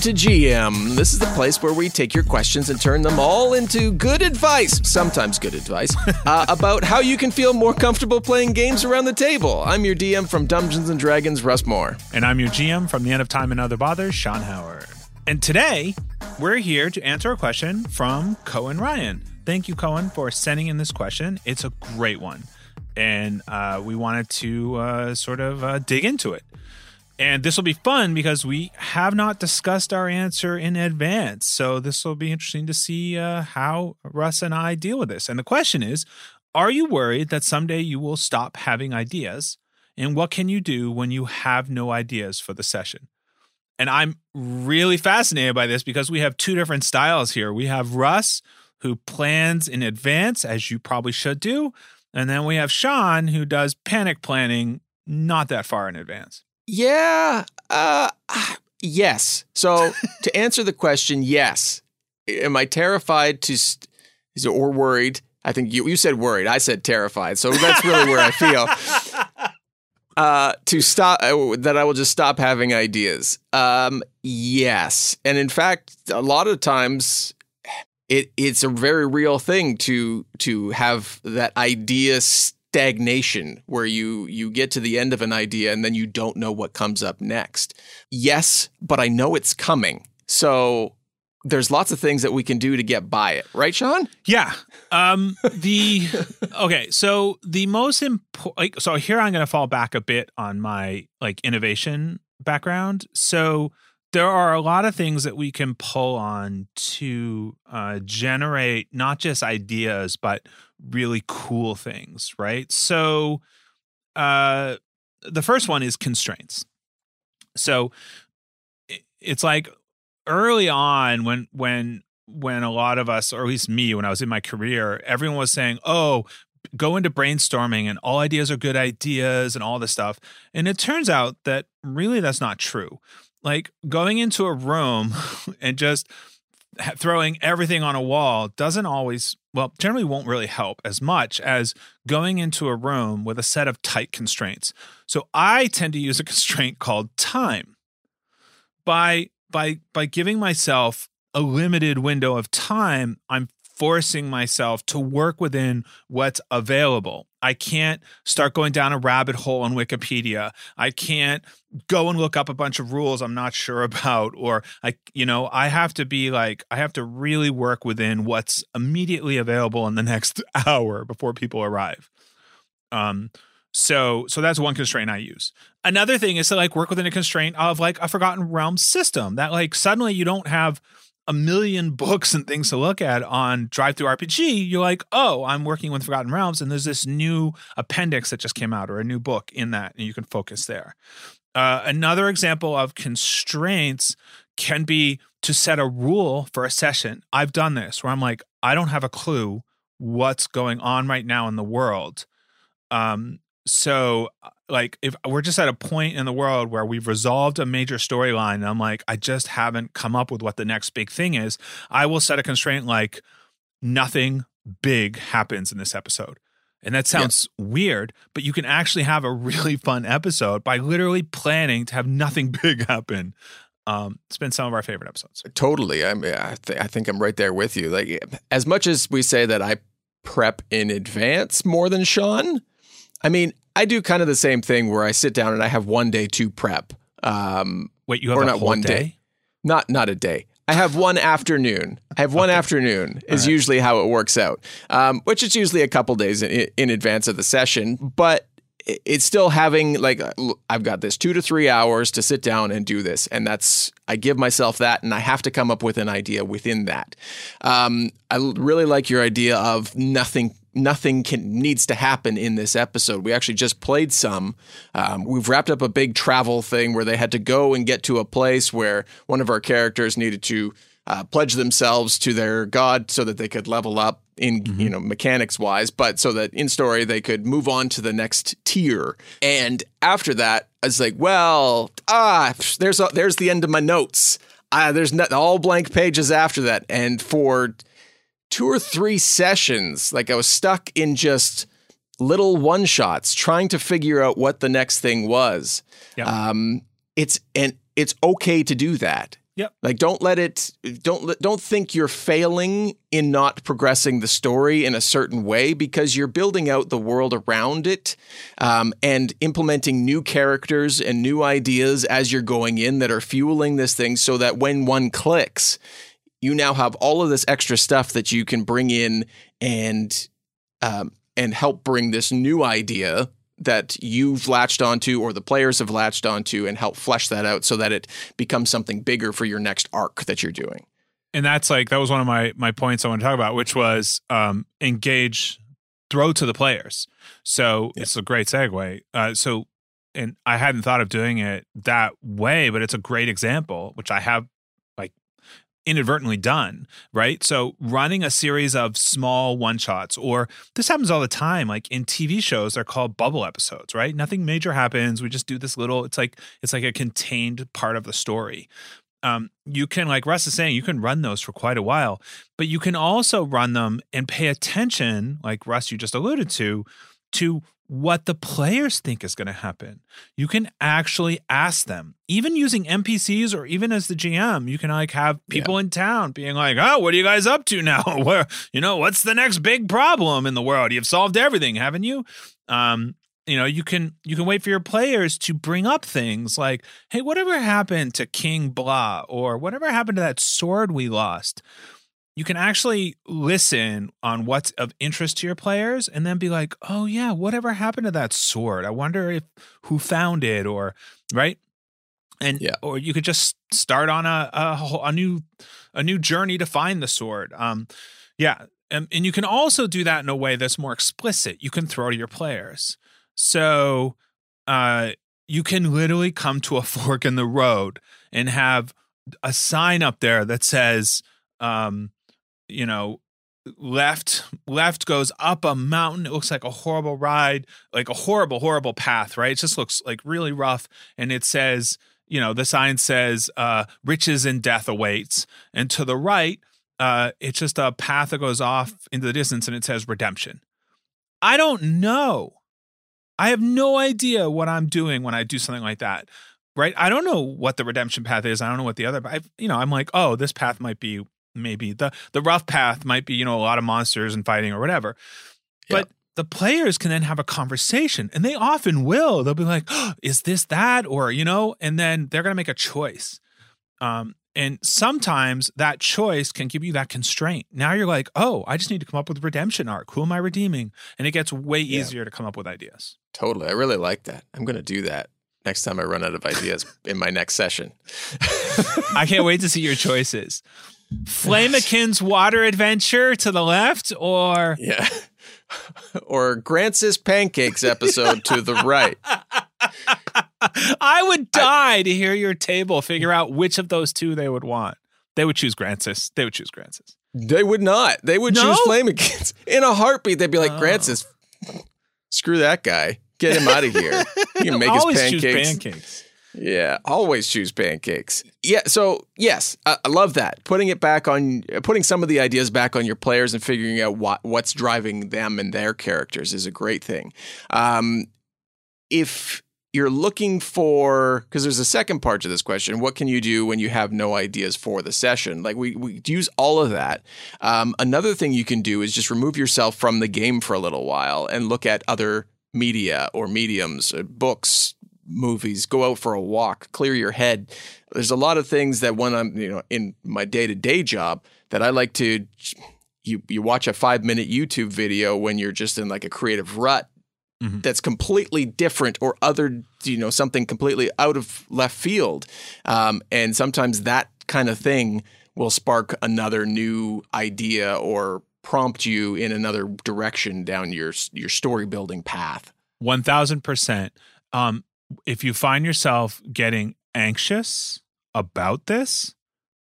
To GM. This is the place where we take your questions and turn them all into good advice, sometimes good advice, uh, about how you can feel more comfortable playing games around the table. I'm your DM from Dungeons and Dragons, Russ Moore. And I'm your GM from The End of Time and Other Bothers, Sean Howard. And today, we're here to answer a question from Cohen Ryan. Thank you, Cohen, for sending in this question. It's a great one. And uh, we wanted to uh, sort of uh, dig into it. And this will be fun because we have not discussed our answer in advance. So this will be interesting to see uh, how Russ and I deal with this. And the question is Are you worried that someday you will stop having ideas? And what can you do when you have no ideas for the session? And I'm really fascinated by this because we have two different styles here. We have Russ, who plans in advance, as you probably should do. And then we have Sean, who does panic planning not that far in advance. Yeah. Uh, yes. So to answer the question, yes. Am I terrified to, st- is it, or worried? I think you, you said worried. I said terrified. So that's really where I feel. Uh, to stop uh, that I will just stop having ideas. Um, yes, and in fact, a lot of times it it's a very real thing to to have that idea stagnation where you you get to the end of an idea and then you don't know what comes up next. Yes, but I know it's coming. So there's lots of things that we can do to get by it, right, Sean? Yeah. Um, the okay. So the most important. Like, so here I'm going to fall back a bit on my like innovation background. So there are a lot of things that we can pull on to uh, generate not just ideas but really cool things, right? So uh, the first one is constraints. So it's like early on when when when a lot of us or at least me when i was in my career everyone was saying oh go into brainstorming and all ideas are good ideas and all this stuff and it turns out that really that's not true like going into a room and just throwing everything on a wall doesn't always well generally won't really help as much as going into a room with a set of tight constraints. So i tend to use a constraint called time. By by by giving myself a limited window of time, I'm forcing myself to work within what's available. I can't start going down a rabbit hole on Wikipedia. I can't go and look up a bunch of rules I'm not sure about or I you know, I have to be like I have to really work within what's immediately available in the next hour before people arrive. Um so so that's one constraint I use. Another thing is to like work within a constraint of like a Forgotten Realms system that like suddenly you don't have a million books and things to look at on DriveThruRPG, You're like, oh, I'm working with Forgotten Realms, and there's this new appendix that just came out or a new book in that, and you can focus there. Uh, another example of constraints can be to set a rule for a session. I've done this where I'm like, I don't have a clue what's going on right now in the world. Um, so uh, like if we're just at a point in the world where we've resolved a major storyline and i'm like i just haven't come up with what the next big thing is i will set a constraint like nothing big happens in this episode and that sounds yeah. weird but you can actually have a really fun episode by literally planning to have nothing big happen um, it's been some of our favorite episodes. Totally. I mean, I, th- I think I'm right there with you. Like, as much as we say that I prep in advance more than Sean, I mean, I do kind of the same thing where I sit down and I have one day to prep. Um, Wait, you have or not one day? day? Not not a day. I have one afternoon. I have one okay. afternoon is right. usually how it works out, um, which is usually a couple days in, in advance of the session. But it's still having like I've got this two to three hours to sit down and do this, and that's I give myself that, and I have to come up with an idea within that. Um, I really like your idea of nothing nothing can needs to happen in this episode. We actually just played some. Um, we've wrapped up a big travel thing where they had to go and get to a place where one of our characters needed to uh, pledge themselves to their god so that they could level up in mm-hmm. you know mechanics wise, but so that in story they could move on to the next tier. And after that, I was like, well, ah, there's a, there's the end of my notes. Uh, there's not, all blank pages after that, and for two or three sessions, like I was stuck in just little one shots trying to figure out what the next thing was. Yeah. Um, it's and it's okay to do that. Yep. Like don't let it don't don't think you're failing in not progressing the story in a certain way because you're building out the world around it um, and implementing new characters and new ideas as you're going in that are fueling this thing so that when one clicks, you now have all of this extra stuff that you can bring in and um, and help bring this new idea that you've latched onto or the players have latched onto and help flesh that out so that it becomes something bigger for your next arc that you're doing. and that's like that was one of my my points I want to talk about, which was um, engage, throw to the players. So it's a great segue. Uh, so, and I hadn't thought of doing it that way, but it's a great example, which I have inadvertently done. Right. So running a series of small one shots, or this happens all the time. Like in TV shows, they're called bubble episodes. Right. Nothing major happens. We just do this little. It's like it's like a contained part of the story um, you can, like Russ is saying, you can run those for quite a while, but you can also run them and pay attention, like Russ, you just alluded to, to what the players think is going to happen. You can actually ask them, even using NPCs or even as the GM, you can like have people in town being like, "Oh, what are you guys up to now? Where, you know, what's the next big problem in the world? You've solved everything, haven't you?" Um, you know you can you can wait for your players to bring up things like hey whatever happened to king blah or whatever happened to that sword we lost you can actually listen on what's of interest to your players and then be like oh yeah whatever happened to that sword? I wonder if who found it or right? And Yeah. or you could just start on a, a a new a new journey to find the sword um yeah and, and you can also do that in a way that's more explicit. You can throw to your players. So uh, you can literally come to a fork in the road and have a sign up there that says, um, you know, left left goes up a mountain. It looks like a horrible ride, like a horrible, horrible path, right? It just looks like really rough. And it says, you know, the sign says, uh, riches and death awaits. And to the right, uh, it's just a path that goes off into the distance and it says redemption. I don't know. I have no idea what I'm doing when I do something like that. Right? I don't know what the redemption path is. I don't know what the other I you know, I'm like, "Oh, this path might be maybe the the rough path might be, you know, a lot of monsters and fighting or whatever." But the players can then have a conversation and they often will. They'll be like, oh, "Is this that?" or, you know, and then they're going to make a choice. Um and sometimes that choice can give you that constraint. Now you're like, oh, I just need to come up with a redemption arc. Who am I redeeming? And it gets way Yeah. easier to come up with ideas. Totally. I really like that. I'm going to do that next time I run out of ideas in my next session. I can't wait to see your choices. Flamekin's water adventure to the left, or Yeah. or Grant's pancakes episode to the right. I would die to hear your table figure out which of those two they would want. They would choose Grancis. They would choose Grancis. They would not. They would No? choose Flaming Kids in a heartbeat. They'd be like, Oh. Grant's screw that guy. Get him out of here. He can make his pancakes. choose pancakes. Yeah, always choose pancakes. Yeah, so yes, I, I love that. Putting it back on, putting some of the ideas back on your players and figuring out what what's driving them and their characters is a great thing. Um, if you're looking for, because there's a second part to this question, what can you do when you have no ideas for the session? Like we we use all of that. Um, another thing you can do is just remove yourself from the game for a little while and look at other media or mediums, uh, books, movies, go out for a walk, clear your head. There's a lot of things that when I'm, you know, in my day-to-day job that I like to you you watch a 5-minute YouTube video when you're just in like a creative rut Mhm. that's completely different or other, you know, something completely out of left field. Um, and sometimes that kind of thing will spark another new idea or prompt you in another direction down your your story building path. One thousand percent. Um, if you find yourself getting anxious about this,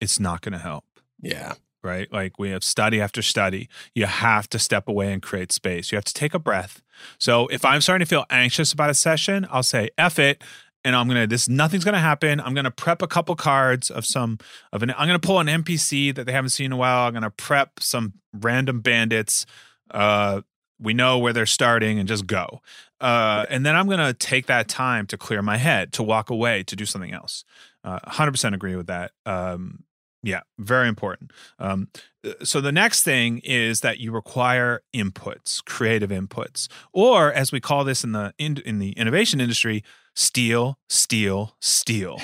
it's not going to help. Yeah. right? Like we have study after study. You have to step away and create space. You have to take a breath. So if I'm starting to feel anxious about a session, I'll say F it. And I'm gonna this nothing's gonna happen. I'm gonna prep a couple cards of some of an I'm gonna pull an NPC that they haven't seen in a while. I'm gonna prep some random bandits. Uh we know where they're starting and just go. Uh, and then I'm going to take that time to clear my head, to walk away, to do something else. Uh, 100% agree with that. Um, yeah, very important. Um, uh, so the next thing is that you require inputs, creative inputs, or as we call this in the in, in the innovation industry, steal, steal, steal.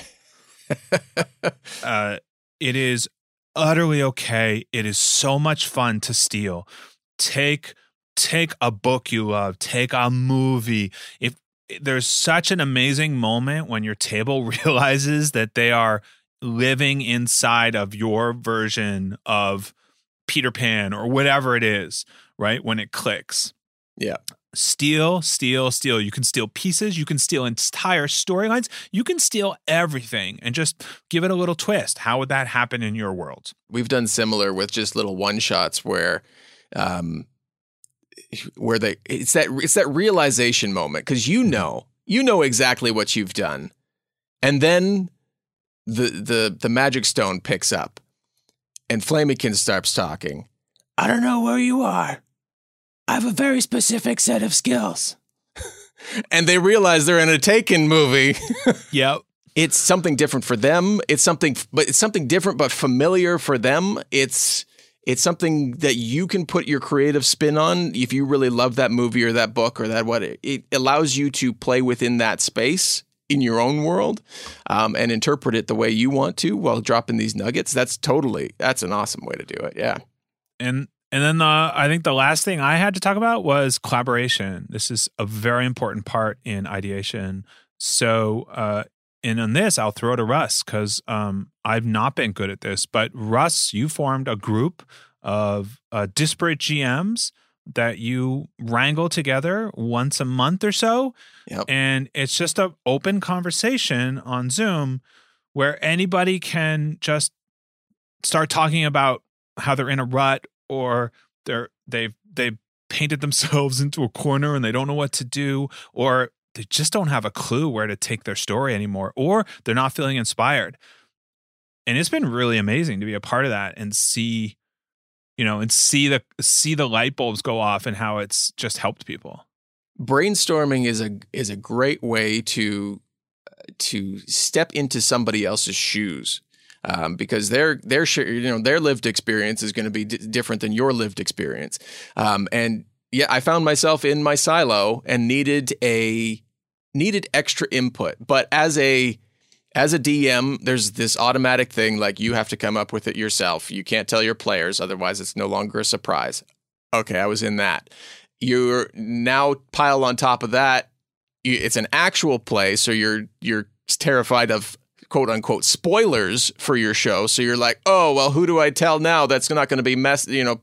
uh, it is utterly okay. It is so much fun to steal. Take take a book you love, take a movie. If there's such an amazing moment when your table realizes that they are living inside of your version of Peter Pan or whatever it is, right? When it clicks. Yeah. Steal, steal, steal. You can steal pieces. You can steal entire storylines. You can steal everything and just give it a little twist. How would that happen in your world? We've done similar with just little one shots where, um, where they it's that it's that realization moment because you mm-hmm. know you know exactly what you've done, and then the the the magic stone picks up, and Flameykin starts talking. I don't know where you are. I have a very specific set of skills. and they realize they're in a Taken movie. yep. It's something different for them. It's something, but it's something different but familiar for them. It's it's something that you can put your creative spin on if you really love that movie or that book or that what it, allows you to play within that space in your own world um, and interpret it the way you want to while dropping these nuggets. That's totally that's an awesome way to do it. Yeah. And and then the, I think the last thing I had to talk about was collaboration. This is a very important part in ideation. So, uh, and on this, I'll throw to Russ because um, I've not been good at this. But Russ, you formed a group of uh, disparate GMs that you wrangle together once a month or so, yep. and it's just an open conversation on Zoom where anybody can just start talking about how they're in a rut or they're they've they've painted themselves into a corner and they don't know what to do or they just don't have a clue where to take their story anymore or they're not feeling inspired and it's been really amazing to be a part of that and see you know and see the see the light bulbs go off and how it's just helped people brainstorming is a is a great way to to step into somebody else's shoes um, because their their you know their lived experience is going to be d- different than your lived experience. Um, and yeah, I found myself in my silo and needed a needed extra input. But as a as a DM, there's this automatic thing like you have to come up with it yourself. You can't tell your players, otherwise it's no longer a surprise. Okay, I was in that. You're now pile on top of that. It's an actual play, so you're you're terrified of quote unquote spoilers for your show. So you're like, oh, well, who do I tell now that's not going to be mess, you know,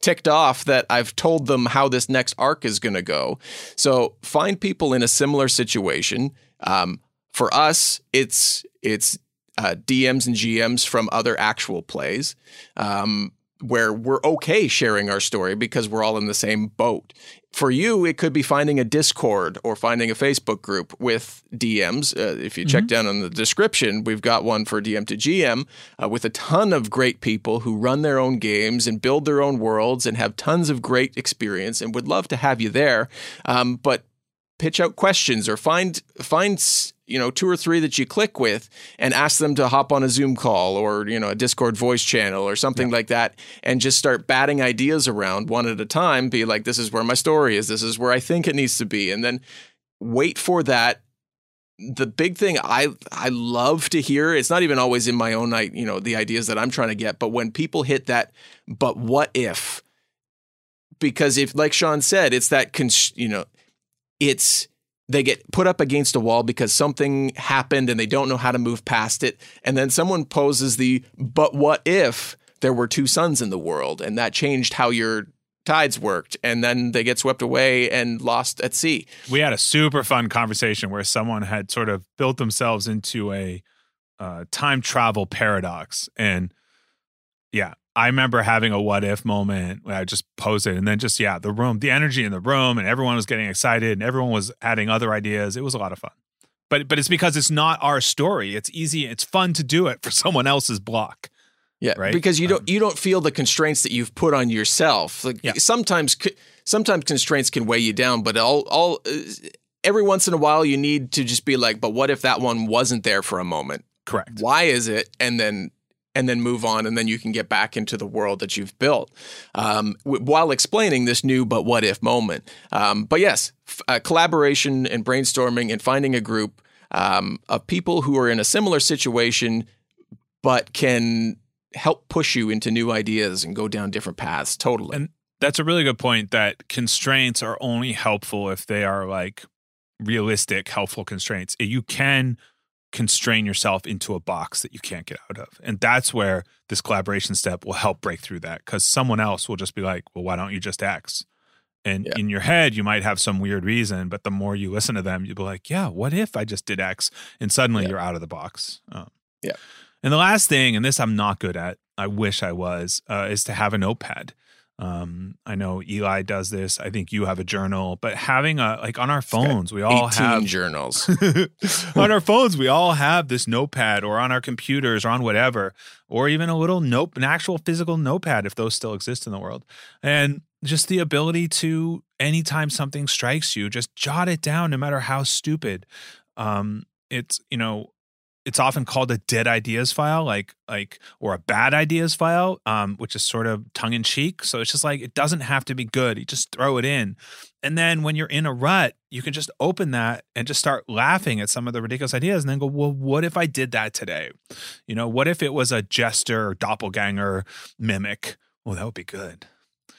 ticked off that I've told them how this next arc is going to go. So find people in a similar situation. Um, for us, it's it's uh, DMs and GMs from other actual plays. Um, where we're okay sharing our story because we're all in the same boat. For you, it could be finding a Discord or finding a Facebook group with DMs. Uh, if you mm-hmm. check down on the description, we've got one for DM to GM uh, with a ton of great people who run their own games and build their own worlds and have tons of great experience and would love to have you there. Um, but pitch out questions or find find you know two or three that you click with and ask them to hop on a zoom call or you know a discord voice channel or something yeah. like that and just start batting ideas around one at a time be like this is where my story is. This is where i think it needs to be. And then wait for that. The big thing i i love to hear it's not even always in my own night you know the ideas that i'm trying to get but when people hit that but what if? Because if like sean said it's that you know it's they get put up against a wall because something happened and they don't know how to move past it. And then someone poses the, but what if there were two suns in the world and that changed how your tides worked and then they get swept away and lost at sea. We had a super fun conversation where someone had sort of built themselves into a uh, time travel paradox and yeah, I remember having a what if moment where I just posted and then just, yeah, the room, the energy in the room and everyone was getting excited and everyone was adding other ideas. It was a lot of fun. But but it's because it's not our story. It's easy, it's fun to do it for someone else's block. Yeah, right. Because you don't um, you don't feel the constraints that you've put on yourself. Like yeah. sometimes sometimes constraints can weigh you down, but all all uh, every once in a while you need to just be like, but what if that one wasn't there for a moment? Correct. Why is it? And then and then move on, and then you can get back into the world that you've built um, w- while explaining this new but what if moment. Um, but yes, f- uh, collaboration and brainstorming and finding a group um, of people who are in a similar situation but can help push you into new ideas and go down different paths. Totally. And that's a really good point that constraints are only helpful if they are like realistic, helpful constraints. You can constrain yourself into a box that you can't get out of. And that's where this collaboration step will help break through that because someone else will just be like, well, why don't you just X? And Yeah. in your head, you might have some weird reason, but the more you listen to them, you'll be like, yeah, what if I just did X? And suddenly Yeah. you're out of the box. Um, Yeah. And the last thing, and this I'm not good at, I wish I was, uh, is to have a notepad. Um, I know Eli does this. I think you have a journal, but having a like on our phones, we all have journals. on our phones, we all have this notepad, or on our computers, or on whatever, or even a little note, an actual physical notepad, if those still exist in the world. And just the ability to, anytime something strikes you, just jot it down, no matter how stupid. Um, it's you know, it's often called a dead ideas file, like like or a bad ideas file, um, which is sort of tongue in cheek. So it's just like it doesn't have to be good. You just throw it in, and then when you're in a rut, you can just open that and just start laughing at some of the ridiculous ideas, and then go, well, what if I did that today? You know, what if it was a jester, or doppelganger, mimic? Well, that would be good.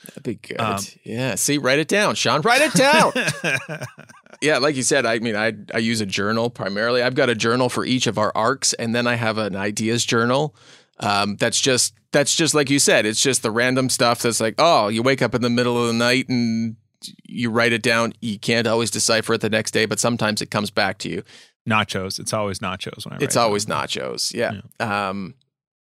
That'd be good. Um, yeah. See, write it down, Sean. Write it down. yeah, like you said, I mean, I I use a journal primarily. I've got a journal for each of our arcs, and then I have an ideas journal. Um, that's just that's just like you said. It's just the random stuff that's like, oh, you wake up in the middle of the night and you write it down. You can't always decipher it the next day, but sometimes it comes back to you. nachos. It's always nachos when I. It's always down. nachos. Yeah. Um,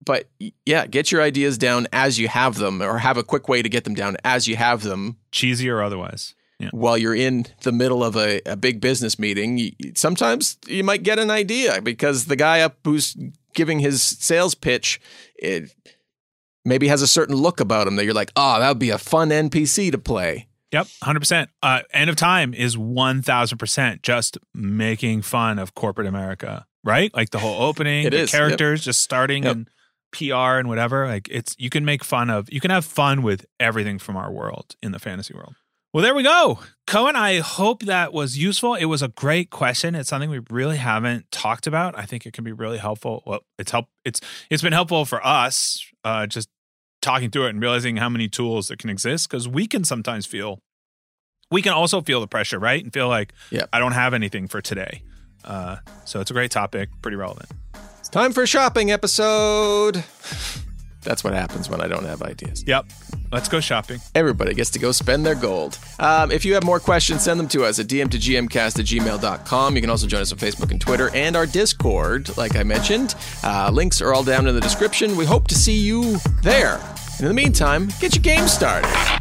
but yeah, get your ideas down as you have them, or have a quick way to get them down as you have them. cheesy or otherwise. Yeah. while you're in the middle of a, a big business meeting, you, sometimes you might get an idea because the guy up who's giving his sales pitch it maybe has a certain look about him that you're like, oh, that would be a fun NPC to play. Yep, hundred percent. Uh, End of time is one thousand percent just making fun of corporate America, right? Like the whole opening, the is, yep. characters just starting Yep. and PR and whatever. Like it's you can make fun of, you can have fun with everything from our world in the fantasy world. Well, there we go, Cohen. I hope that was useful. It was a great question. It's something we really haven't talked about. I think it can be really helpful. Well, it's help. It's it's been helpful for us, uh, just talking through it and realizing how many tools that can exist because we can sometimes feel we can also feel the pressure right and feel like Yeah. i don't have anything for today uh, so it's a great topic pretty relevant It's time for a shopping episode. That's what happens when I don't have ideas. yep let's go shopping Everybody gets to go spend their gold. Um, if you have more questions, send them to us at dm2gmcast at gmail.com. You can also join us on Facebook and Twitter and our Discord, like I mentioned. Uh, links are all down in the description. We hope to see you there. In the meantime, get your game started.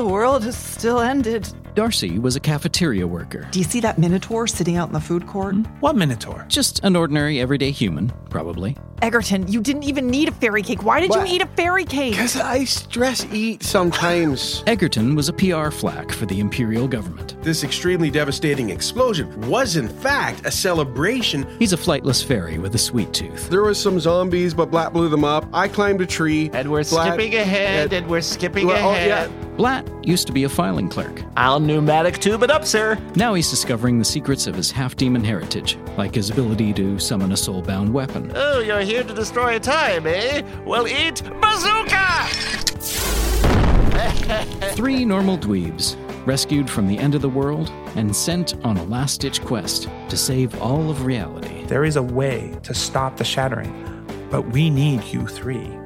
The world has still ended. Darcy was a cafeteria worker. Do you see that minotaur sitting out in the food court? Hmm? what minotaur Just an ordinary, everyday human, probably. Egerton, you didn't even need a fairy cake. Why did What? you eat a fairy cake? Because I stress eat sometimes. Egerton was a PR flack for the Imperial government. This extremely devastating explosion was, in fact, a celebration. He's a flightless fairy with a sweet tooth. There was some zombies, but Black blew them up. I climbed a tree. And we're Black- skipping ahead, and we're skipping well, oh, ahead. yeah. Blatt used to be a filing clerk. I'll pneumatic tube it up, sir. Now he's discovering the secrets of his half demon heritage, like his ability to summon a soul-bound weapon. Oh, you're here to destroy time, eh? Well, eat bazooka! Three normal dweebs, rescued from the end of the world and sent on a last-ditch quest to save all of reality. There is a way to stop the shattering, but we need you three.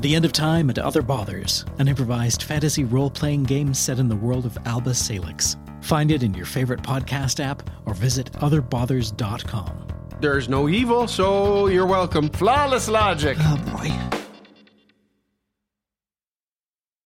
The End of Time and Other Bothers, an improvised fantasy role playing game set in the world of Alba Salix. Find it in your favorite podcast app or visit otherbothers.com. There's no evil, so you're welcome. Flawless logic. Oh boy.